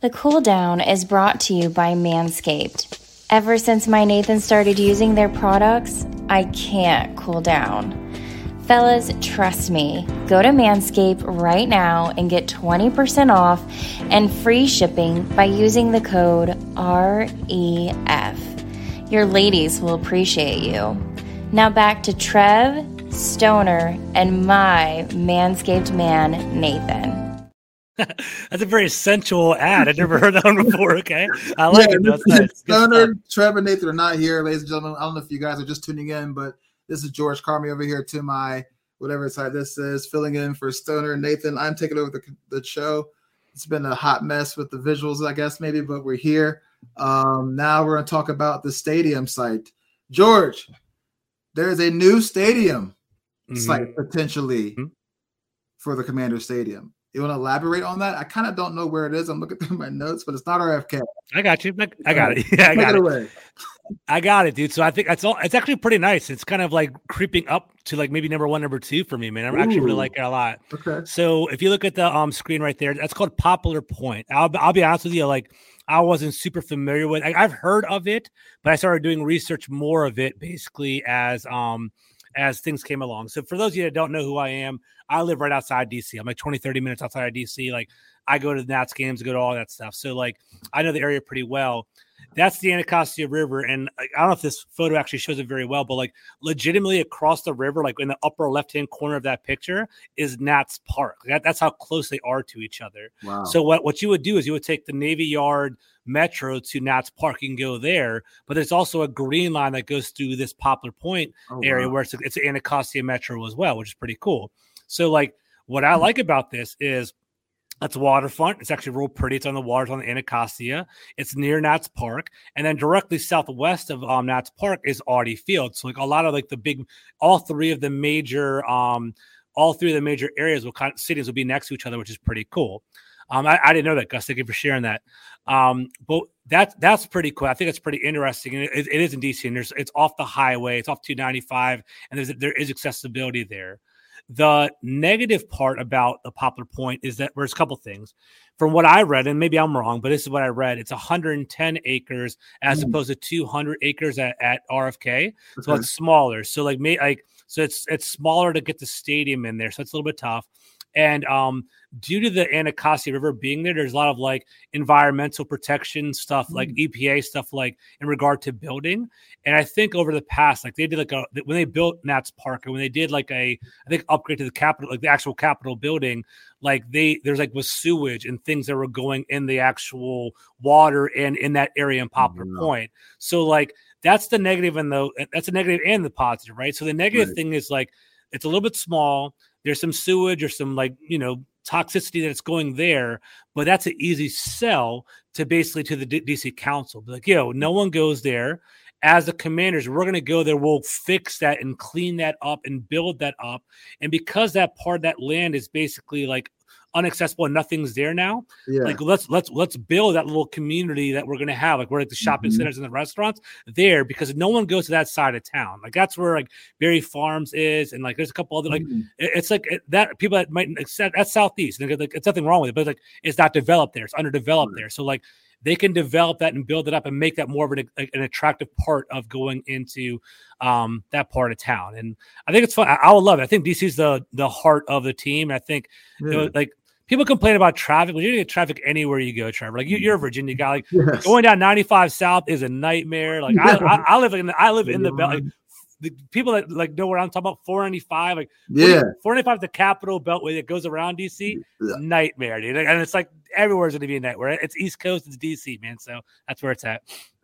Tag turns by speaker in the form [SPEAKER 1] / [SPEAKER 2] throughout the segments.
[SPEAKER 1] The cool down is brought to you by Manscaped. Ever since my Nathan started using their products, I can't cool down. Fellas, trust me. Go to Manscaped right now and get 20% off and free shipping by using the code REF. Your ladies will appreciate you. Now back to Trev, Stoner, and my Manscaped man, Nathan.
[SPEAKER 2] That's a very sensual ad. I've never heard that one before. Okay. I like yeah, it. That's nice.
[SPEAKER 3] Stoner, Trevor, and Nathan are not here, ladies and gentlemen. I don't know if you guys are just tuning in, but this is George Carmi over here to my whatever side this is, filling in for Stoner and Nathan. I'm taking over the, the show. It's been a hot mess with the visuals, I guess, maybe, but we're here. Um, now we're going to talk about the stadium site. George, there's a new stadium mm-hmm. site potentially mm-hmm. for the Commander Stadium. You want to elaborate on that? I kind of don't know where it is. I'm looking through my notes, but it's not RFK.
[SPEAKER 2] I got you. I got it. Yeah, I got it. it. I got it, dude. So I think that's all. It's actually pretty nice. It's kind of like creeping up to like maybe number one, number two for me, man. I actually really like it a lot. Okay. So if you look at the um screen right there, that's called Poplar Point. I'll I'll be honest with you, like I wasn't super familiar with. I, I've heard of it, but I started doing research more of it basically as um as things came along. So for those of you that don't know who I am, I live right outside DC. I'm like 20, 30 minutes outside of DC. Like I go to the Nats games, go to all that stuff. So like I know the area pretty well. That's the Anacostia River, and I don't know if this photo actually shows it very well, but like legitimately across the river, like in the upper left hand corner of that picture, is Nats Park. That, that's how close they are to each other. Wow. So what what you would do is you would take the Navy Yard Metro to Nats Park and go there, but there's also a green line that goes through this Poplar Point oh, area wow. where it's it's Anacostia Metro as well, which is pretty cool. So like what I like about this is that's waterfront. It's actually real pretty. It's on the waters on the Anacostia. It's near Nats Park, and then directly southwest of um, Nats Park is Audi Field. So like a lot of like the big, all three of the major, um, all three of the major areas will kind of cities will be next to each other, which is pretty cool. Um, I, I, didn't know that, Gus. Thank you for sharing that. Um, but that's that's pretty cool. I think it's pretty interesting, it, it is in DC. And there's it's off the highway. It's off 295, and there's there is accessibility there. The negative part about the Poplar Point is that there's a couple things. From what I read, and maybe I'm wrong, but this is what I read. It's 110 acres as mm. opposed to 200 acres at, at RFK. Okay. So it's smaller. So like, may, like so it's it's smaller to get the stadium in there. So it's a little bit tough. And um, due to the Anacostia River being there, there's a lot of like environmental protection stuff, mm. like EPA stuff, like in regard to building. And I think over the past, like they did like a when they built Nats Park and when they did like a I think upgrade to the capital, like the actual Capitol building, like they there's like with sewage and things that were going in the actual water and in that area in Poplar mm-hmm. Point. So like that's the negative and the that's a negative and the positive, right? So the negative right. thing is like it's a little bit small. There's some sewage or some like you know toxicity that's going there, but that's an easy sell to basically to the D- DC Council. Be like, yo, no one goes there. As the commanders, we're going to go there. We'll fix that and clean that up and build that up. And because that part of that land is basically like unaccessible and nothing's there now. Yeah. Like let's let's let's build that little community that we're gonna have, like we're like the shopping mm-hmm. centers and the restaurants there, because no one goes to that side of town. Like that's where like Barry Farms is, and like there's a couple other like mm-hmm. it's like that people that might accept that's southeast. And like it's nothing wrong with it, but like it's not developed there. It's underdeveloped mm-hmm. there. So like they can develop that and build it up and make that more of an, an attractive part of going into um, that part of town. And I think it's fun. I, I would love it. I think DC's the the heart of the team. I think yeah. you know, like people complain about traffic. Well, gonna get traffic anywhere you go, Trevor. Like you, are a mm. Virginia guy. Like yes. going down 95 South is a nightmare. Like I, I, I, live in the, I live in the belt. Like, the people that like know where I'm talking about 495, like
[SPEAKER 3] yeah,
[SPEAKER 2] 495, the capital beltway that goes around DC, yeah. nightmare, dude. And it's like everywhere's gonna be a nightmare. It's East Coast, it's DC, man. So that's where it's at.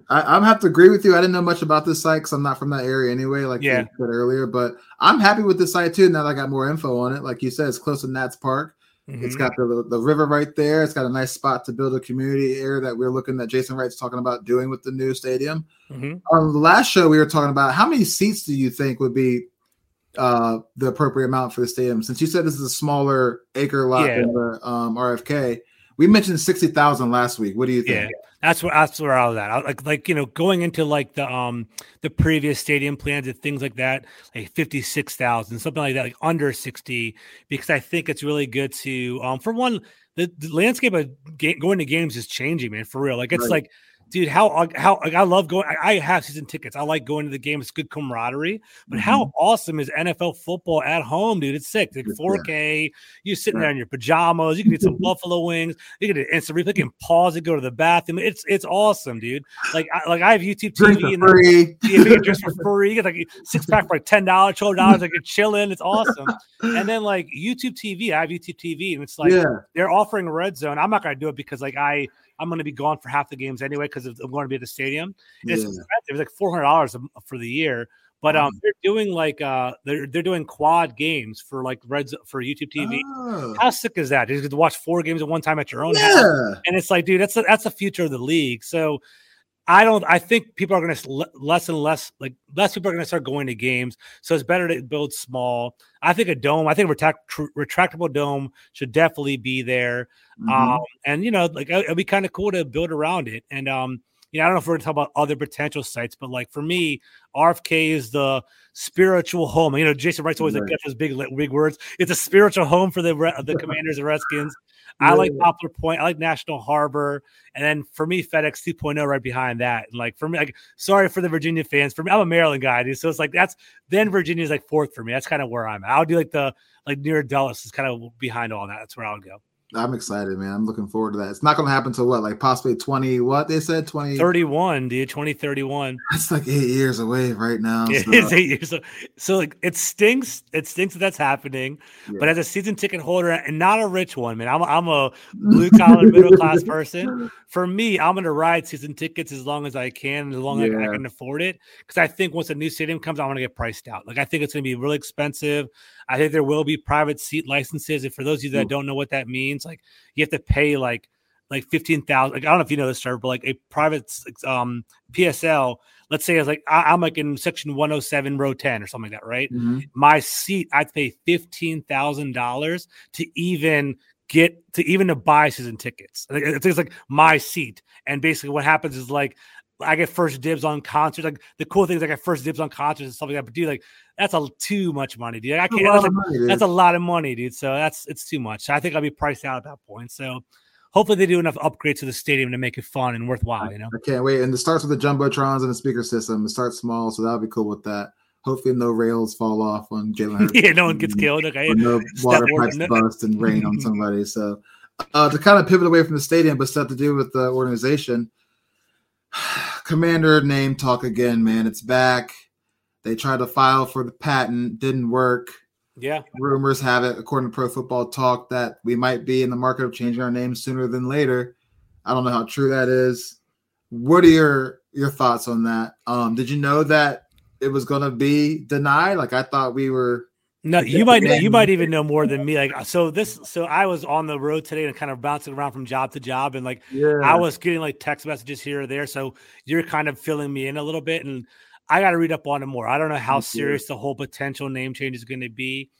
[SPEAKER 3] I, am have to agree with you. I didn't know much about this site because I'm not from that area anyway, like yeah. you said earlier. But I'm happy with this site too. Now that I got more info on it, like you said, it's close to Nats Park Mm-hmm. It's got the the river right there. It's got a nice spot to build a community area that we're looking that Jason Wright's talking about doing with the new stadium. Mm-hmm. On the last show, we were talking about how many seats do you think would be uh, the appropriate amount for the stadium? Since you said this is a smaller acre lot yeah. than the um, RFK, we mentioned sixty thousand last week. What do you think?
[SPEAKER 2] Yeah. That's where that's where I was at. I, like like you know going into like the um the previous stadium plans and things like that, like fifty six thousand, something like that, like under sixty, because I think it's really good to um for one the, the landscape of ga- going to games is changing, man, for real. Like it's right. like dude, how how like, I love going. I, I, have season tickets. I like going to the game. It's good camaraderie. But mm-hmm. how awesome is NFL football at home, dude? It's sick. Like 4K. You're sitting there in your pajamas. You can get some buffalo wings. You can instant replay. You can pause and go to the bathroom. It's it's awesome, dude. Like I, like I have YouTube TV and free. yeah, you for free. You get like six pack for like ten dollars, twelve dollars. Like you're chilling. It's awesome. and then like YouTube TV, I have YouTube TV, and it's like yeah. they're offering red zone. I'm not gonna do it because like I I'm going to be gone for half the games anyway because I'm going to be at the stadium. It's yeah. It was like four hundred dollars for the year, but um, they're doing like uh, they're they're doing quad games for like Reds for YouTube TV. Oh. How sick is that? You get to watch four games at one time at your own yeah. house, and it's like, dude, that's a, that's the future of the league. So. I don't. I think people are going to less and less like less people are going to start going to games. So it's better to build small. I think a dome. I think a retract, retractable dome should definitely be there. Mm-hmm. Um, and you know, like it'd be kind of cool to build around it. And um, you know, I don't know if we're going to talk about other potential sites, but like for me, RFK is the spiritual home. You know, Jason Wright's always right. like those big big words. It's a spiritual home for the the Commanders and Redskins. I like Poplar Point. I like National Harbor, and then for me, FedEx 2.0 right behind that. And like for me, like sorry for the Virginia fans. For me, I'm a Maryland guy, dude. So it's like that's then Virginia's like fourth for me. That's kind of where I'm at. I'll do like the like near Dulles is kind of behind all that. That's where I'll go.
[SPEAKER 3] I'm excited, man. I'm looking forward to that. It's not going to happen until what, like possibly 20, what they said, 20,
[SPEAKER 2] 31, dude, 2031.
[SPEAKER 3] That's like eight years away right now.
[SPEAKER 2] So. It's eight years. So, so, like, it stinks. It stinks that that's happening. Yeah. But as a season ticket holder and not a rich one, man, I'm, I'm a blue collar middle class person. For me, I'm going to ride season tickets as long as I can, as long yeah. as I can afford it. Because I think once a new stadium comes, I'm going to get priced out. Like, I think it's going to be really expensive. I think there will be private seat licenses. And for those of you that don't know what that means, like you have to pay like like fifteen thousand. Like I don't know if you know this, sir, but like a private um PSL. Let's say it's like I, am like in section 107, row 10 or something like that, right? Mm-hmm. My seat, I pay fifteen thousand dollars to even get to even to buy season tickets. It's like my seat, and basically what happens is like I get first dibs on concerts. Like the cool thing is I get first dibs on concerts and stuff like that. But dude, like that's a too much money, dude. I can't. That's, like, money, that's, a lot of money, dude. So that's it's too much. So I think I'll be priced out at that point. So hopefully they do enough upgrades to the stadium to make it fun and worthwhile. You know.
[SPEAKER 3] I can't wait. And it starts with the jumbotrons and the speaker system. It starts small, so that'll be cool with that. Hopefully, no rails fall off on Jalen.
[SPEAKER 2] yeah, no one gets killed. Okay,
[SPEAKER 3] no water pipes bust and rain on somebody. So uh, to kind of pivot away from the stadium, but stuff to do with the organization. Commander name talk again, man. It's back. They tried to file for the patent, didn't work.
[SPEAKER 2] Yeah.
[SPEAKER 3] Rumors have it, according to Pro Football Talk, that we might be in the market of changing our name sooner than later. I don't know how true that is. What are your your thoughts on that? Um, did you know that it was going to be denied? Like I thought we were
[SPEAKER 2] no, you might you might even know more than me. Like so this so I was on the road today and kind of bouncing around from job to job and like yeah. I was getting like text messages here or there. So you're kind of filling me in a little bit and I got to read up on it more. I don't know how serious the whole potential name change is going to be.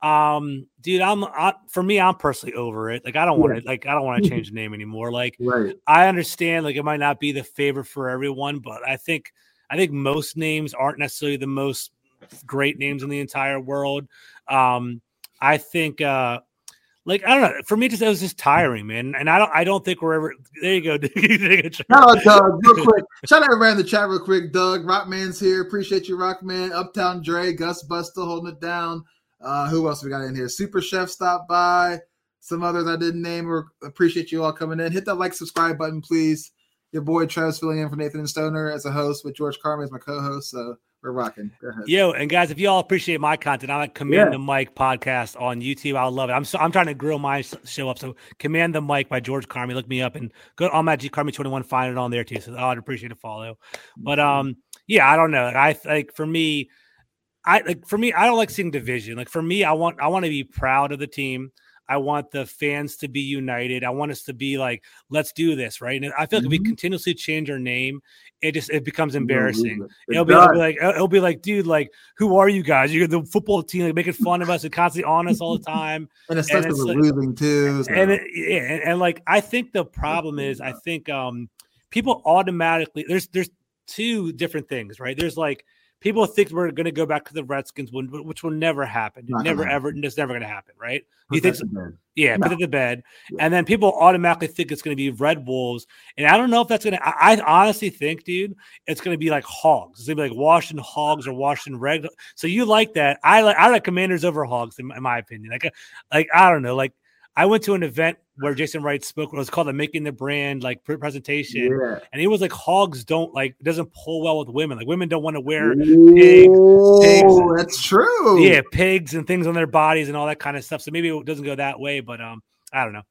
[SPEAKER 2] Um, dude, I'm I, for me, I'm personally over it. Like, I don't want to, like, I don't want to change the name anymore. Like, right. I understand, like, it might not be the favorite for everyone, but I think, I think most names aren't necessarily the most great names in the entire world. Um, I think uh like I don't know. For me, just it was just tiring, man. And I don't, I don't think we're ever. There you go.
[SPEAKER 3] no, Doug, real quick. Shout out around the chat real quick. Doug, Rockman's here. Appreciate you, Rockman. Uptown Dre, Gus Buster holding it down. Uh, who else we got in here? Super Chef stopped by. Some others I didn't name. Or appreciate you all coming in. Hit that like, subscribe button, please. Your boy Travis filling in for Nathan and Stoner as a host with George Carmi as my co-host. So we're rocking.
[SPEAKER 2] Yo, and guys, if you all appreciate my content, I'm at Command yeah. the Mic podcast on YouTube. I love it. I'm so I'm trying to grow my show up. So Command the Mic by George Carmi. Look me up and go on my G Carmi 21. Find it on there too. So I'd appreciate a follow. But mm-hmm. um, yeah, I don't know. I like for me, I like for me, I don't like seeing division. Like for me, I want I want to be proud of the team. I want the fans to be united. I want us to be like, let's do this, right? And I feel like mm-hmm. if we mm-hmm. continuously change our name, it just it becomes embarrassing. It will be, it'll be, like it'll be like, dude, like who are you guys? You're the football team, like making fun of us and constantly on us all the time.
[SPEAKER 3] and it's, and like, losing too.
[SPEAKER 2] So. And it, yeah, and, and like I think the problem is, I think um people automatically there's there's two different things, right? There's like people think we're going to go back to the Redskins, which will never happen. Not never ever. It's never going to happen, right? Put you think? So? Yeah, no. put it to bed, yeah. and then people automatically think it's going to be Red Wolves, and I don't know if that's going to. I honestly think, dude, it's going to be like Hogs. It's going to be like Washington Hogs or Washington Red. So you like that? I like I like Commanders over Hogs, in, in my opinion. Like, uh, like I don't know, like I went to an event where Jason Wright spoke. It was called the Making the Brand like presentation, yeah. and he was like, "Hogs don't like doesn't pull well with women. Like women don't want to wear pigs,
[SPEAKER 3] pigs. That's true.
[SPEAKER 2] Yeah, pigs and things on their bodies and all that kind of stuff. So maybe it doesn't go that way. But um, I don't know.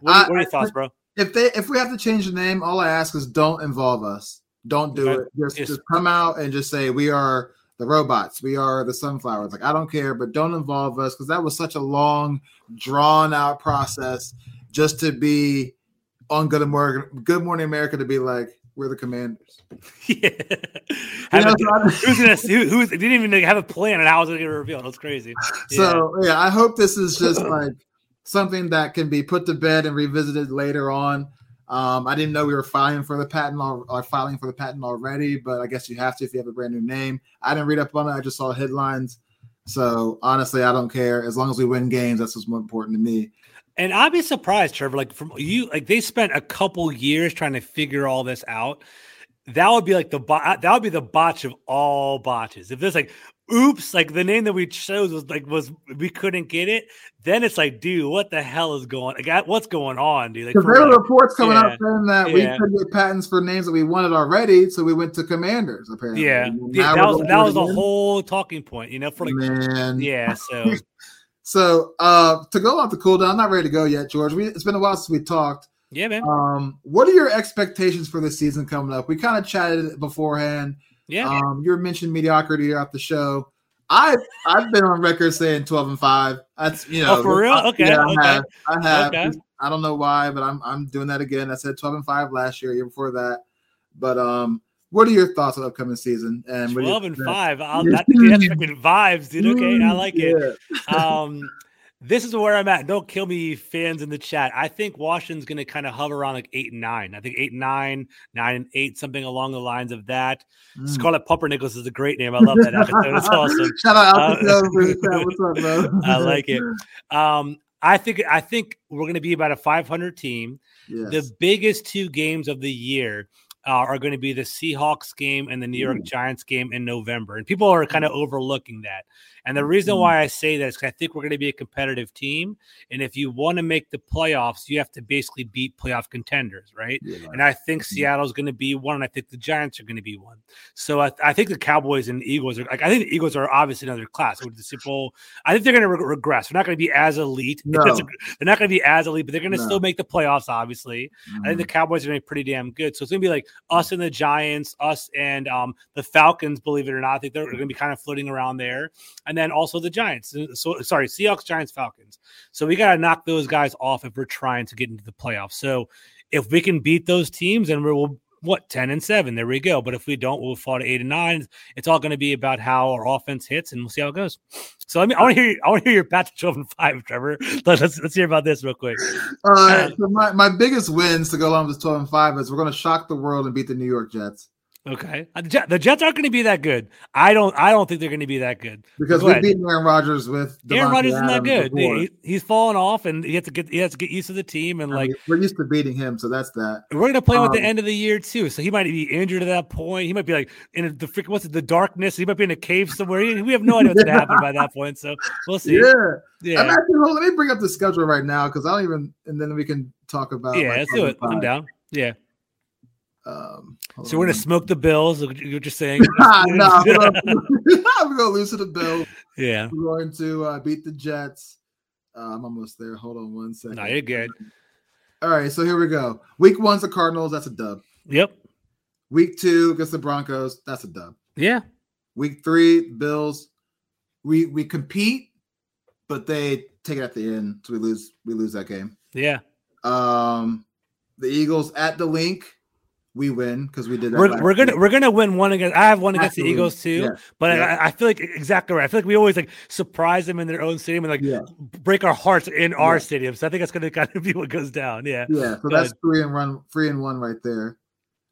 [SPEAKER 2] What, I, what are your thoughts, bro?
[SPEAKER 3] If they if we have to change the name, all I ask is don't involve us. Don't do okay. it. Just yes. just come out and just say we are the robots. We are the sunflowers. Like I don't care, but don't involve us because that was such a long, drawn out process just to be on Good Morning Good Morning America to be like we're the commanders. Yeah.
[SPEAKER 2] You know, a, who's gonna who, who's didn't even have a plan and how was it gonna reveal? That's crazy.
[SPEAKER 3] So yeah. yeah, I hope this is just like something that can be put to bed and revisited later on. Um, I didn't know we were filing for the patent or, filing for the patent already, but I guess you have to if you have a brand new name. I didn't read up on it. I just saw headlines. So honestly, I don't care. As long as we win games, that's what's more important to me.
[SPEAKER 2] And I'd be surprised, Trevor. Like from you, like they spent a couple years trying to figure all this out. That would be like the that would be the botch of all botches. If there's like, oops, like the name that we chose was like was we couldn't get it, then it's like, dude, what the hell is going? Like, what's going on, dude? Like,
[SPEAKER 3] there were reports coming yeah, out saying that yeah. we could get patents for names that we wanted already, so we went to Commanders. Apparently,
[SPEAKER 2] yeah, yeah that was that was the whole talking point, you know, for like, Man. yeah. So,
[SPEAKER 3] so uh to go off the cooldown, I'm not ready to go yet, George. We, it's been a while since we talked.
[SPEAKER 2] Yeah, man.
[SPEAKER 3] Um, what are your expectations for the season coming up? We kind of chatted beforehand.
[SPEAKER 2] Yeah.
[SPEAKER 3] Um, you were mentioned mediocrity throughout the show. I've I've been on record saying twelve and five. That's you know
[SPEAKER 2] oh, for real. Okay,
[SPEAKER 3] yeah,
[SPEAKER 2] I okay.
[SPEAKER 3] have. I have. Okay. I don't know why, but I'm I'm doing that again. I said twelve and five last year, year before that. But um, what are your thoughts on the upcoming season?
[SPEAKER 2] And twelve and five. I'll, that, that's vibes, dude. Okay, I like it. Yeah. Um, this is where I'm at. Don't kill me, fans in the chat. I think Washington's going to kind of hover around like eight and nine. I think eight and nine, nine and eight, something along the lines of that. Mm. Scarlet Pumpernickel is a great name. I love that episode. It's awesome.
[SPEAKER 3] Shout out uh, What's up, bro?
[SPEAKER 2] I like it. Um, I think I think we're going to be about a 500 team. Yes. The biggest two games of the year uh, are going to be the Seahawks game and the New York Ooh. Giants game in November, and people are kind of overlooking that. And the reason mm-hmm. why I say that is because I think we're going to be a competitive team. And if you want to make the playoffs, you have to basically beat playoff contenders, right? Yeah. And I think mm-hmm. Seattle's going to be one, and I think the Giants are going to be one. So I, I, think the Cowboys and Eagles are like, I think the Eagles are obviously another class. With the Super Bowl, I think they're going to re- regress. They're not going to be as elite. No. they're not going to be as elite, but they're going to no. still make the playoffs, obviously. Mm-hmm. I think the mm-hmm. Cowboys are going to be pretty damn good. So it's going to be like us and the Giants, us and um, the Falcons, believe it or not. I think they're going to be kind of floating around there. And then also the Giants. So sorry, Seahawks, Giants, Falcons. So we got to knock those guys off if we're trying to get into the playoffs. So if we can beat those teams, and we'll what 10 and 7 there we go. But if we don't we'll fall to 8 and 9 it's all going to be about how our offense hits and we'll see how it goes. So let me i want to hear i want to hear your path to 12 and 5 trevor let's let's hear about this real quick.
[SPEAKER 3] All right uh, so my, my biggest wins to go along with 12 and 5 is we're going to shock the world and beat the new york jets
[SPEAKER 2] Okay, uh, the Jets aren't going to be that good. I don't. I don't think they're going to be that good
[SPEAKER 3] because we've beat Aaron Rodgers with
[SPEAKER 2] Davante Aaron Rodgers isn't that good. He, he's fallen off, and he has to get he has to get used to the team. And I like mean,
[SPEAKER 3] we're used to beating him, so that's that.
[SPEAKER 2] We're going to play him um, at the um, end of the year too, so he might be injured at that point. He might be like in the freaking what's it, the darkness. He might be in a cave somewhere. we have no idea what's going to happen by that point. So we'll see.
[SPEAKER 3] Yeah, yeah. I'm actually, hold, let me bring up the schedule right now because I don't even, and then we can talk about.
[SPEAKER 2] Yeah, like, let's do it. I'm down. Yeah. Um, so we're gonna smoke the Bills. You're just saying?
[SPEAKER 3] no, we're gonna, we're gonna lose to the Bills.
[SPEAKER 2] Yeah,
[SPEAKER 3] we're going to uh, beat the Jets. Uh, I'm almost there. Hold on one second.
[SPEAKER 2] No, you're good.
[SPEAKER 3] All right, so here we go. Week one's the Cardinals. That's a dub.
[SPEAKER 2] Yep.
[SPEAKER 3] Week two against the Broncos. That's a dub.
[SPEAKER 2] Yeah.
[SPEAKER 3] Week three, Bills. We we compete, but they take it at the end, so we lose we lose that game.
[SPEAKER 2] Yeah.
[SPEAKER 3] Um, the Eagles at the Linc we win because we did that.
[SPEAKER 2] We're, we're gonna we're gonna win one against. I have one against the Eagles too, yeah. but yeah. I, I, feel like exactly right. I feel like we always like surprise them in their own stadium and like yeah. break our hearts in our stadium. So I think that's gonna kind of be what goes down. Yeah,
[SPEAKER 3] yeah. So Go that's ahead. three and one, three and one right there.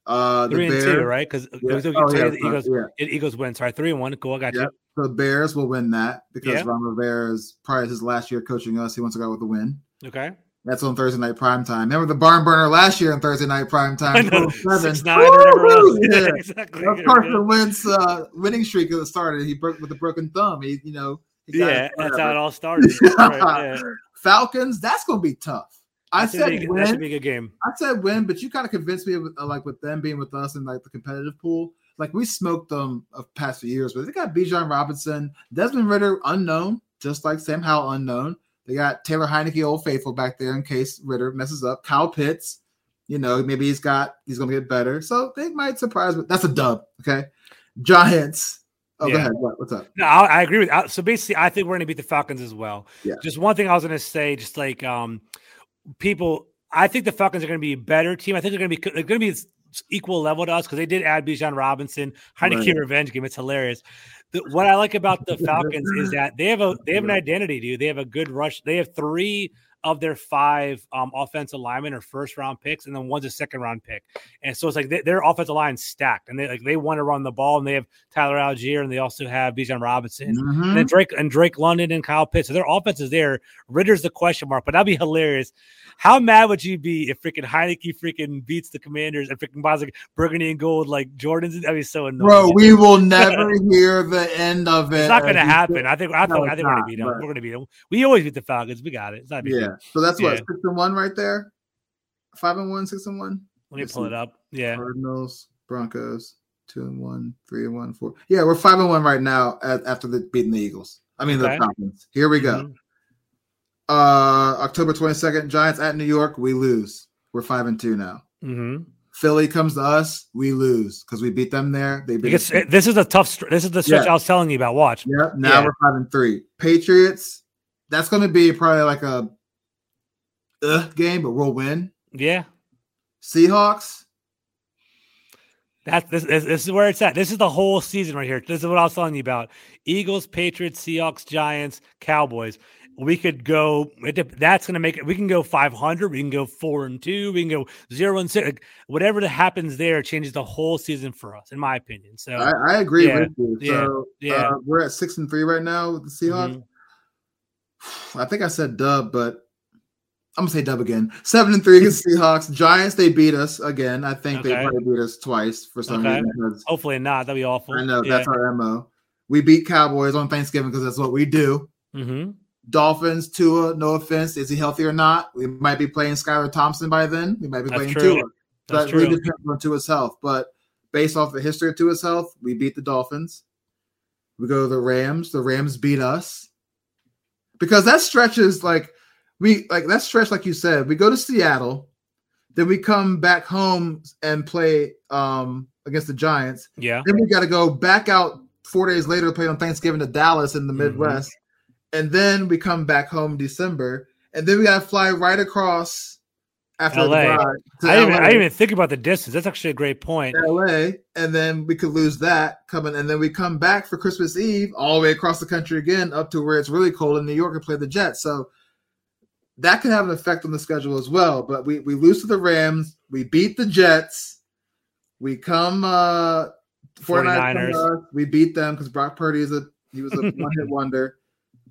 [SPEAKER 3] Uh,
[SPEAKER 2] three and two, right? Because oh, the Eagles, Eagles win. Sorry, three and one. Cool, I got you.
[SPEAKER 3] The Bears will win that because Ron Rivera is probably his last year coaching us. He wants to go with the win.
[SPEAKER 2] Okay.
[SPEAKER 3] That's on Thursday night prime time. Remember the barn burner last year on Thursday night prime time?
[SPEAKER 2] Six, nine,
[SPEAKER 3] yeah. exactly. Carson Wentz uh, winning streak that started. He broke with a broken thumb. He, you know.
[SPEAKER 2] He yeah, that's how it all started.
[SPEAKER 3] right, yeah. Falcons. That's going to be tough. I said
[SPEAKER 2] be,
[SPEAKER 3] win.
[SPEAKER 2] That should be a good game.
[SPEAKER 3] I said win, but you kind of convinced me with, uh, like with them being with us in like the competitive pool. Like we smoked them of past few years, but they got Bijan Robinson, Desmond Ridder unknown, just like Sam Howell unknown. They got Taylor Heinicke, old faithful, back there in case Ridder messes up. Kyle Pitts, you know, maybe he's got he's gonna get better. So they might surprise, but that's a dub. Okay. Giants. Oh, yeah. go ahead. What, what's up?
[SPEAKER 2] No, I, I agree with. So basically, I think we're gonna beat the Falcons as well. Yeah. Just one thing I was gonna say, just like um, people, I think the Falcons are gonna be a better team. I think they're gonna be they're gonna be equal level to us because they did add Bijan Robinson, Heinicke right. revenge game. It's hilarious the, what I like about the Falcons is that they have a they have an identity, dude. They have a good rush. They have three of their five um, offensive linemen are first round picks, and then one's a second round pick. And so it's like they, their offensive line stacked, and they like they want to run the ball, and they have Tyler Allgeier, and they also have Bijan Robinson, mm-hmm. and then Drake and Drake London and Kyle Pitts. So their offense is there. Ridder's the question mark, but that'd be hilarious how mad would you be if freaking Heinicke freaking beats the Commanders and freaking buys like burgundy and gold like Jordans? That'd be so annoying.
[SPEAKER 3] Bro, we will never hear the end of it.
[SPEAKER 2] It's not going to happen. I think I, no, I think we're going to beat them. We're going to beat them. We always beat the Falcons. We got it. It's not
[SPEAKER 3] yeah. So that's yeah. what six and one right there. Five and one, six and one.
[SPEAKER 2] Let me Let's pull see. it up. Yeah.
[SPEAKER 3] Cardinals, Broncos, two and one, three and one, four. Yeah, we're five and one right now after the beating the Eagles. I mean okay. the Falcons. Here we go. Mm-hmm. Uh, October 22nd, Giants at New York. We lose. We're five and two now.
[SPEAKER 2] Mm-hmm.
[SPEAKER 3] Philly comes to us, we lose because we beat them there. They beat
[SPEAKER 2] because this is a tough. This is the stretch yeah. I was telling you about. Watch.
[SPEAKER 3] Yep. Now yeah. we're five and three. Patriots. That's going to be probably like a uh, game, but we'll win.
[SPEAKER 2] Yeah.
[SPEAKER 3] Seahawks.
[SPEAKER 2] That's this, this, this is where it's at. This is the whole season right here. This is what I was telling you about: Eagles, Patriots, Seahawks, Giants, Cowboys we could go that's going to make it we can go 500 we can go 4 and 2 we can go 0 and 6 whatever that happens there changes the whole season for us in my opinion so
[SPEAKER 3] i, I agree yeah, with you so yeah, yeah. Uh, we're at 6 and 3 right now with the seahawks mm-hmm. i think i said dub but I'm gonna say dub again. Seven and three against Seahawks. Giants, they beat us again. I think okay. they probably beat us twice for some okay. reason.
[SPEAKER 2] Hopefully not. That'd be awful.
[SPEAKER 3] I know yeah. that's our mo. We beat Cowboys on Thanksgiving because that's what we do.
[SPEAKER 2] Mm-hmm.
[SPEAKER 3] Dolphins, Tua, no offense, is he healthy or not? We might be playing Skylar Thompson by then. We might be That's playing true. Tua. That's that true. really depends on Tua's health. But based off the history of Tua's health, we beat the Dolphins. We go to the Rams. The Rams beat us because that stretches like we like that stretch, like you said. We go to Seattle, then we come back home and play um against the Giants.
[SPEAKER 2] Yeah.
[SPEAKER 3] Then we got to go back out four days later to play on Thanksgiving to Dallas in the mm-hmm. Midwest and then we come back home December, and then we gotta fly right across after LA.
[SPEAKER 2] I, didn't, I, didn't, even think about the distance. That's actually a great point.
[SPEAKER 3] LA, and then we could lose that coming, and then we come back for Christmas Eve all the way across the country again up to where it's really cold in New York and play the Jets. So that can have an effect on the schedule as well. But we we lose to the Rams, we beat the Jets, we come uh 49ers, 49ers. we beat them because Brock Purdy is a he was a one hit wonder.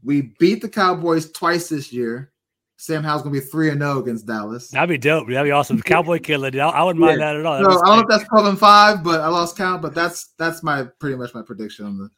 [SPEAKER 3] We beat the Cowboys twice this year. Sam Howell's gonna be three and zero oh against Dallas.
[SPEAKER 2] That'd be dope. That'd be awesome. Cowboy killer. I, I wouldn't mind yeah. that at all.
[SPEAKER 3] No, I don't know if that's twelve and five, but I lost count. But that's that's my pretty much my prediction on the.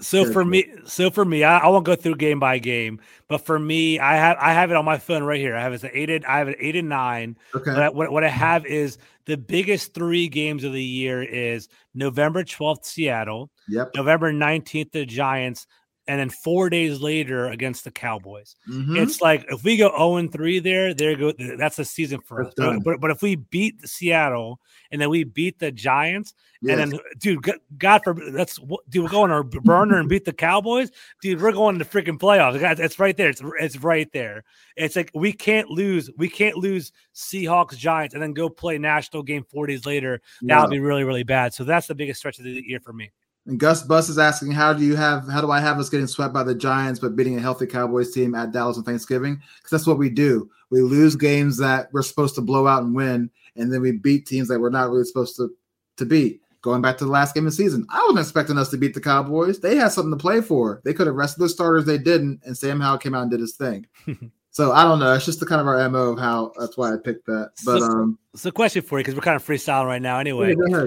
[SPEAKER 2] So for me, so for me, I, I, won't go through game by game, but for me, I have I have it on my phone right here. I have it an eight. And, I have an eight and nine.
[SPEAKER 3] Okay.
[SPEAKER 2] What I, what, what I have is the biggest three games of the year is November twelfth, Seattle.
[SPEAKER 3] Yep.
[SPEAKER 2] November nineteenth, the Giants and then four days later against the Cowboys. Mm-hmm. It's like if we go 0 and 3 there, there go that's the season for us. But, but, if we beat Seattle and then we beat the Giants, yes. and then dude, God forbid, that's dude, we're going to burner and beat the Cowboys, dude. We're going to freaking playoffs. It's right there. It's it's right there. It's like we can't lose. We can't lose Seahawks Giants and then go play national game four days later. That would be really really bad. So that's the biggest stretch of the year for me.
[SPEAKER 3] And Gus Bus is asking, how do you have, how do I have us getting swept by the Giants, but beating a healthy Cowboys team at Dallas on Thanksgiving? Because that's what we do. We lose games that we're supposed to blow out and win, and then we beat teams that we're not really supposed to to beat. Going back to the last game of the season, I wasn't expecting us to beat the Cowboys. They had something to play for. They could have rested the starters, they didn't, and Sam Howell came out and did his thing. so I don't know. It's just the kind of our mo of how that's why I picked that. But
[SPEAKER 2] so,
[SPEAKER 3] um,
[SPEAKER 2] so question for you because we're kind of freestyling right now anyway. Yeah,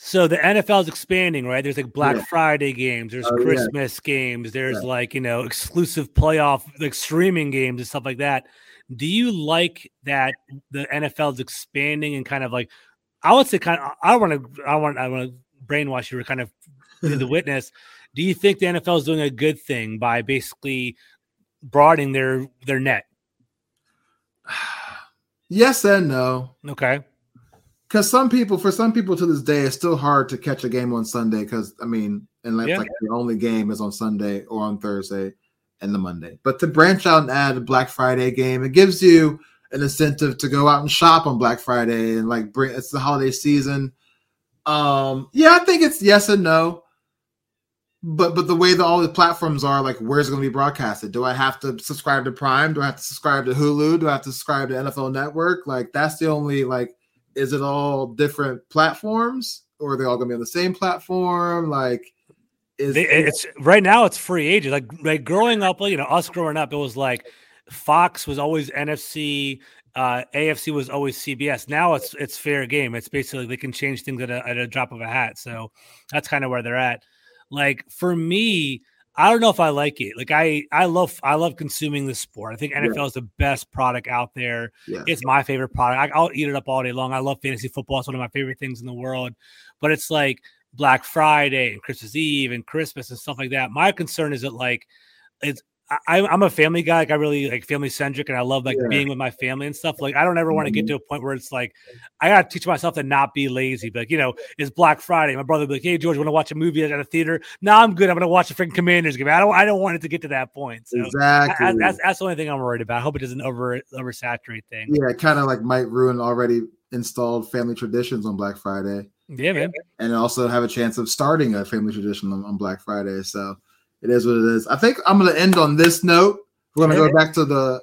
[SPEAKER 2] so the NFL is expanding, right? There's like Black yeah. Friday games, there's oh, Christmas yeah. games, there's yeah. like you know exclusive playoff like streaming games and stuff like that. Do you like that the NFL is expanding and kind of like I would say kind of I want to I want I want to brainwash you or kind of the witness. Do you think the NFL is doing a good thing by basically broadening their their net?
[SPEAKER 3] Yes and no.
[SPEAKER 2] Okay
[SPEAKER 3] because some people, for some people to this day, it's still hard to catch a game on Sunday. Because I mean, unless yeah. like the only game is on Sunday or on Thursday and the Monday. But to branch out and add a Black Friday game, it gives you an incentive to go out and shop on Black Friday and like bring. It's the holiday season. Um, yeah, I think it's yes and no. But but the way that all the platforms are, like, where's it going to be broadcasted? Do I have to subscribe to Prime? Do I have to subscribe to Hulu? Do I have to subscribe to NFL Network? Like, that's the only like is it all different platforms or are they all going to be on the same platform? Like,
[SPEAKER 2] is they, it's right now it's free agent. Like, like growing up, you know, us growing up, it was like Fox was always NFC, uh, AFC was always CBS. Now it's it's fair game. It's basically they can change things at a, at a drop of a hat. So that's kind of where they're at. Like for me, I don't know if I like it. Like I, I love, I love consuming the sport. I think NFL yeah. is the best product out there. Yeah. It's my favorite product. I, will eat it up all day long. I love fantasy football. It's one of my favorite things in the world. But it's like Black Friday and Christmas Eve and Christmas and stuff like that. My concern is that like it's I, am a family guy. Like I really like family centric, and I love like yeah. being with my family and stuff. Like I don't ever want to get mm-hmm. to a point where it's like I gotta teach myself to not be lazy. But like, you know, it's Black Friday. My brother be like, "Hey George, want to watch a movie at a theater?" No, I'm good. I'm gonna watch a freaking Commanders game. I don't. I don't want it to get to that point. So exactly. I, that's that's the only thing I'm worried about. I hope it doesn't over oversaturate things.
[SPEAKER 3] Yeah, it kind of like might ruin already installed family traditions on Black Friday.
[SPEAKER 2] Yeah, man.
[SPEAKER 3] And also have a chance of starting a family tradition on, on Black Friday. So it is what it is. I think I'm going to end on this note. We're going to go back to the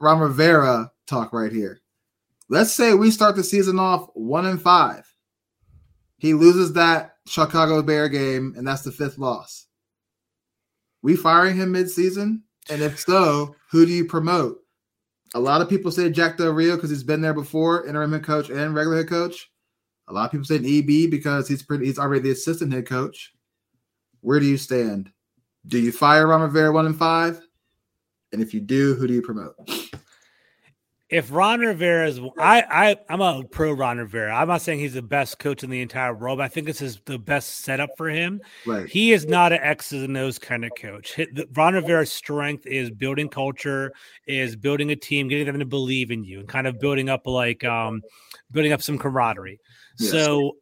[SPEAKER 3] Ron Rivera talk right here. Let's say we start the season off one and five. He loses that Chicago Bear game, and that's the fifth loss. We firing him mid-season, and if so, who do you promote? A lot of people say Jack Del Rio because he's been there before, interim head coach and regular head coach. A lot of people say EB because he's pretty he's already the assistant head coach. Where do you stand? Do you fire Ron Rivera one and five? And if you do, who do you promote?
[SPEAKER 2] If Ron Rivera is, I, I, I'm a pro Ron Rivera. I'm not saying he's the best coach in the entire world, but I think this is the best setup for him. Right. He is not an X's and O's kind of coach. Ron Rivera's strength is building culture, is building a team, getting them to believe in you, and kind of building up like, um, building up some camaraderie. Yes. So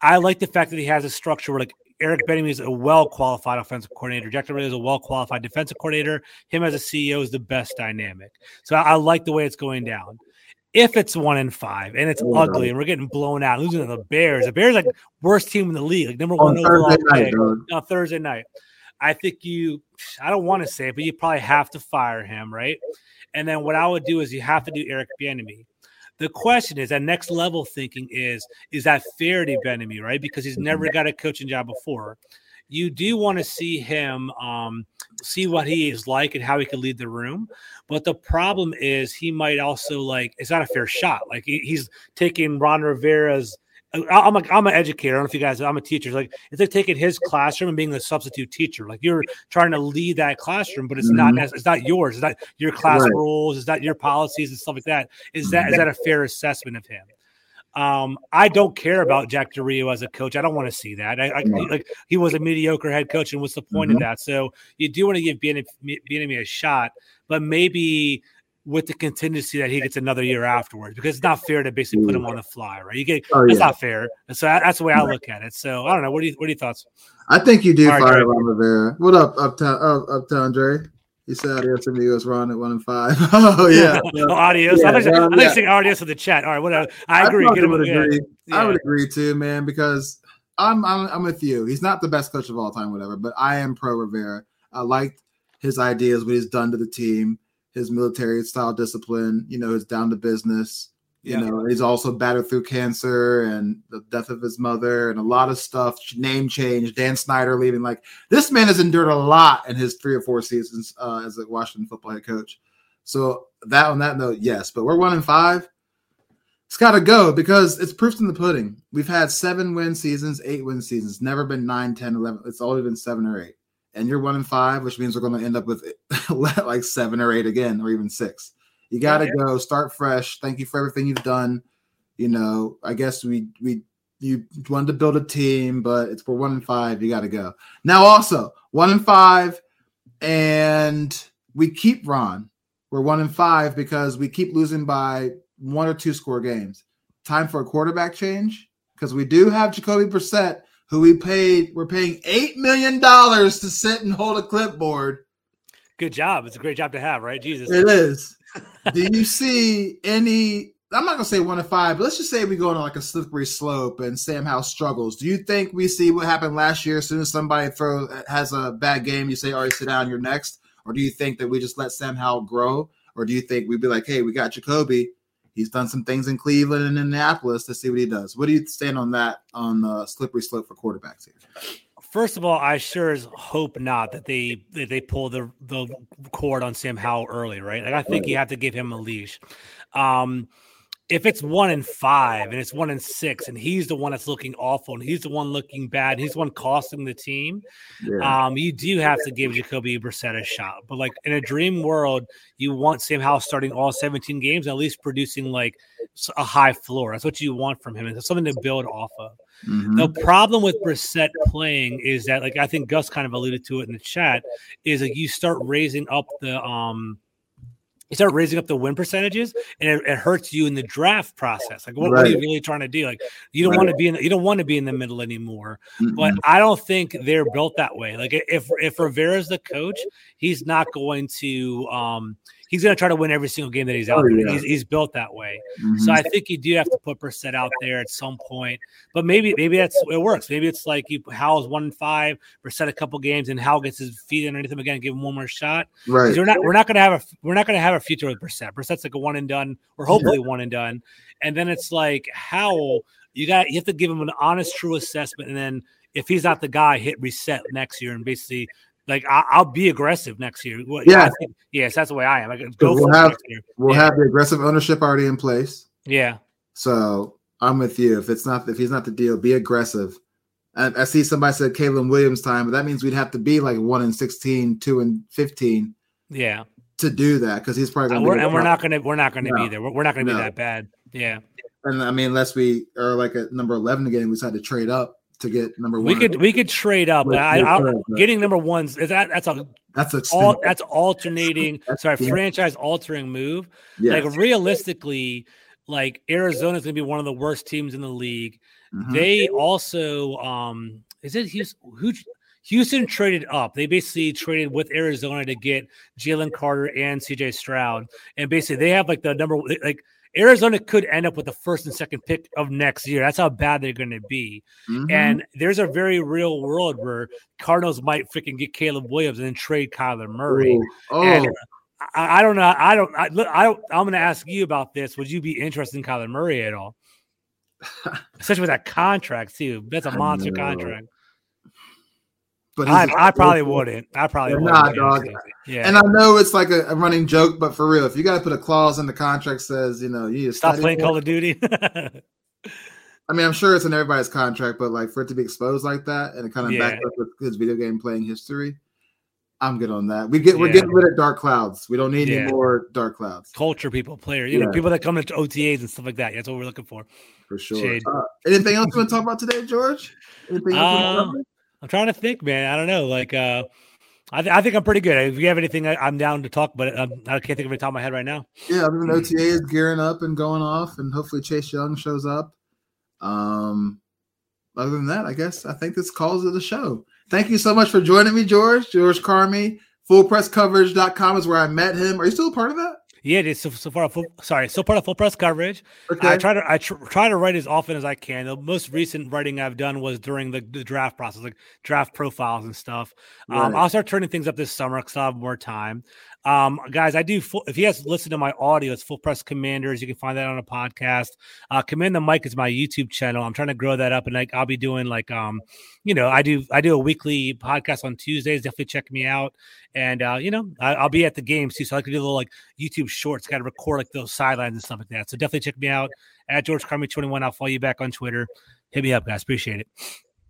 [SPEAKER 2] I like the fact that he has a structure where like Eric Bieniemy is a well qualified offensive coordinator. Jack Del Rio is a well qualified defensive coordinator. Him as a CEO is the best dynamic. So I, I like the way it's going down. If it's one in five and it's ugly and we're getting blown out, losing to the Bears, the Bears like worst team in the league, like number one on Thursday night, on Thursday night. I think you, I don't want to say it, but you probably have to fire him, right? And then what I would do is you have to do Eric Bieniemy. The question is, that next level thinking is, is that fair to Bieniemy, right? Because he's never got a coaching job before. You do want to see him um, see what he is like and how he can lead the room. But the problem is, he might also like it's not a fair shot. Like he, he's taking Ron Rivera's I'm a, I'm an educator. I don't know if you guys, I'm a teacher. Like it's like taking his classroom and being the substitute teacher. Like you're trying to lead that classroom, but it's mm-hmm. not it's not yours. It's not your class right. rules. It's not your policies and stuff like that. Is that is that a fair assessment of him? Um, I don't care about Jack Del Rio as a coach. I don't want to see that. I, I like he was a mediocre head coach, and what's the point mm-hmm. of that? So you do want to give Bieniemy a shot, but maybe with the contingency that he gets another year afterwards because it's not fair to basically put him on the fly, right? You get oh, that's yeah. not fair. And so that's the way I look at it. So I don't know. What do you what are your thoughts?
[SPEAKER 3] I think you do All fire right, Ron Rivera. What up, Uptown uh, Uptown Dre? You said adios amigos. We're at one and five. oh yeah,
[SPEAKER 2] oh, adios. Yeah, I'm um, yeah. saying adios to the chat. All right, whatever. I agree.
[SPEAKER 3] I, would agree. Yeah. I would agree too, man, because I'm, I'm I'm with you. He's not the best coach of all time, whatever, but I am pro Rivera. I liked his ideas, what he's done to the team his military style discipline, you know, his down to business. You yeah. know, he's also battled through cancer and the death of his mother and a lot of stuff, name change, Dan Snyder leaving. Like this man has endured a lot in his three or four seasons uh, as a Washington football head coach. So that on that note, yes, but we're one in five. It's got to go because it's proof in the pudding. We've had seven win seasons, eight win seasons, never been nine, 10, 11. It's always been seven or eight and you're one in five, which means we're going to end up with like seven or eight again, or even six. You got to go start fresh. Thank you for everything you've done. You know, I guess we we you wanted to build a team, but it's for one in five. You got to go now. Also, one in five, and we keep Ron. We're one in five because we keep losing by one or two score games. Time for a quarterback change because we do have Jacoby Brissett who we paid, we're paying $8 million to sit and hold a clipboard.
[SPEAKER 2] Good job. It's a great job to have, right? Jesus.
[SPEAKER 3] It is. Do you see any? I'm not gonna say one to five, but let's just say we go on like a slippery slope and Sam Howell struggles. Do you think we see what happened last year? As soon as somebody throw has a bad game, you say, "All right, sit down, you're next," or do you think that we just let Sam Howell grow, or do you think we'd be like, "Hey, we got Jacoby, He's done some things in Cleveland and Indianapolis to see what he does. What do you stand on that on the slippery slope for quarterbacks here?
[SPEAKER 2] First of all, I sure as hope not that they that they pull the the cord on Sam Howell early, right? Like I think you have to give him a leash. Um, if it's one in five and it's one in six and he's the one that's looking awful and he's the one looking bad, he's the one costing the team, yeah. um, you do have to give Jacoby Brissett a shot. But like in a dream world, you want Sam Howell starting all 17 games, at least producing like a high floor. That's what you want from him. It's something to build off of. Mm-hmm. The problem with Brissett playing is that, like I think Gus kind of alluded to it in the chat, is that you start raising up the um you start raising up the win percentages and it, it hurts you in the draft process like what, right. what, are you really trying to do like you don't right. want to be in the, you don't want to be in the middle anymore mm-hmm. but i don't think they're built that way like if if rivera's the coach he's not going to um he's going to try to win every single game that he's out oh, yeah. he's, he's, built that way. Mm-hmm. So I think you do have to put Brissett out there at some point. But maybe maybe that's it works. Maybe it's like you Howell's one and five, Brissett a couple games, and Howell gets his feet underneath him again, give him one more shot. Right. We're not we're not going to have a we're not going to have a future with Brissett. Brissett's like a one and done, or hopefully yeah. one and done. And then it's like Howell. You got you have to give him an honest, true assessment, and then if he's not the guy, hit reset next year and basically like I, will be aggressive next year. Well, yeah, think, yes, that's the way I am. I go
[SPEAKER 3] we'll have we'll yeah. have the aggressive ownership already in place.
[SPEAKER 2] Yeah.
[SPEAKER 3] So I'm with you. If it's not if he's not the deal, be aggressive. I, I see somebody said Caleb Williams time, but that means we'd have to be like one and 16, two and 15.
[SPEAKER 2] Yeah.
[SPEAKER 3] To do that because he's probably
[SPEAKER 2] going to and we're not going to we're not to no. be there. We're, we're not going to no. be that bad. Yeah.
[SPEAKER 3] And I mean, unless we are like at number 11 again, we decide to trade up to get number one.
[SPEAKER 2] We could we could trade up. I, I, getting number ones is that that's a
[SPEAKER 3] that's a
[SPEAKER 2] all, that's alternating. that's, sorry, yeah. franchise altering move. Yes. Like realistically, like Arizona is going to be one of the worst teams in the league. Mm-hmm. They also um is it Houston? Who Houston traded up. They basically traded with Arizona to get Jalen Carter and CJ Stroud, and basically they have like the number like Arizona could end up with the first and second pick of next year. That's how bad they're going to be. Mm-hmm. And there's a very real world where Cardinals might freaking get Caleb Williams and then trade Kyler Murray. Oh. And I, I, don't know. I don't. I, I don't. I'm going to ask you about this. Would you be interested in Kyler Murray at all? Especially with that contract too. That's a monster contract. But I, I probably wouldn't. I probably wouldn't. Not, dog.
[SPEAKER 3] Yeah. And I know it's like a, a, running joke, but for real, if you got to put a clause in the contract says, you know, you
[SPEAKER 2] stop playing Call of Duty.
[SPEAKER 3] I mean, I'm sure it's in everybody's contract, but like for it to be exposed like that and it kind of yeah. backed up with his video game playing history, I'm good on that. We get we're getting rid of dark clouds. We don't need yeah. any more dark clouds.
[SPEAKER 2] Culture people, players, you yeah. know, people that come into OTAs and stuff like that. That's what we're looking for.
[SPEAKER 3] For sure. Uh, anything else you want to talk about today, George? Anything
[SPEAKER 2] else? Uh, I'm trying to think, man. I don't know. Like, uh, I, th- I think I'm pretty good. If you have anything, I, am down to talk, but um, I can't think of it top of my head right now.
[SPEAKER 3] Yeah, other than OTA is gearing up and going off, and hopefully Chase Young shows up. Um, other than that, I guess I think this calls it the show. Thank you so much for joining me, George. George Carmi. Fullpresscoverage.com is where I met him. Are you still a part of that?
[SPEAKER 2] Yeah, it is so, so far. Full, sorry, so part of full press coverage. Okay. I try to I tr- try to write as often as I can. The most recent writing I've done was during the, the draft process, like draft profiles and stuff. Um, right. I'll start turning things up this summer because I have more time. Um, guys, I do. Full, if you guys listen to my audio, it's Full Press Commanders. You can find that on a podcast. Uh, Command the Mic is my YouTube channel. I'm trying to grow that up, and like I'll be doing like um, you know, I do I do a weekly podcast on Tuesdays. Definitely check me out, and uh, you know, I, will be at the games too, so I can do a little like YouTube shorts, kind of record like those sidelines and stuff like that. So definitely check me out at George Carmi 21. I'll follow you back on Twitter. Hit me up, guys. Appreciate it.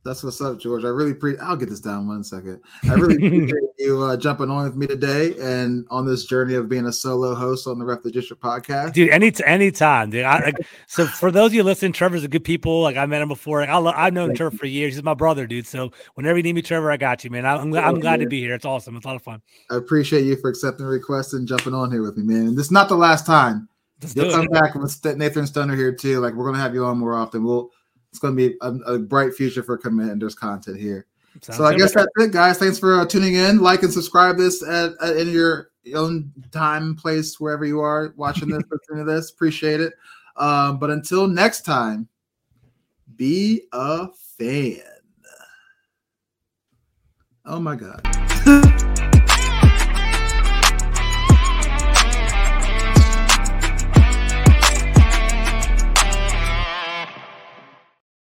[SPEAKER 3] That's what's up, George. I really appreciate. I'll get this down one second. I really appreciate you uh, jumping on with me today and on this journey of being a solo host on the Ref the District podcast,
[SPEAKER 2] dude. Any any time, dude. I, like, so for those of you listening, Trevor's a good people. Like I met him before. I, have known Thank Trevor you. for years. He's my brother, dude. So whenever you need me, Trevor, I got you, man. I, am I'm, I'm glad to be here. It's awesome. It's a lot of fun.
[SPEAKER 3] I appreciate you for accepting the request and jumping on here with me, man. And this is not the last time. Let's You'll come back with Nathan Stoner here too. Like we're gonna have you on more often. We'll it's going to be a, a, bright future for Commanders content here. Sounds so I guess that's it, guys. Thanks for uh, tuning in. Like and subscribe this at, at, in your own time, place, wherever you are watching this, listening to this. Appreciate it. Um, but until next time, be a fan. Oh my god.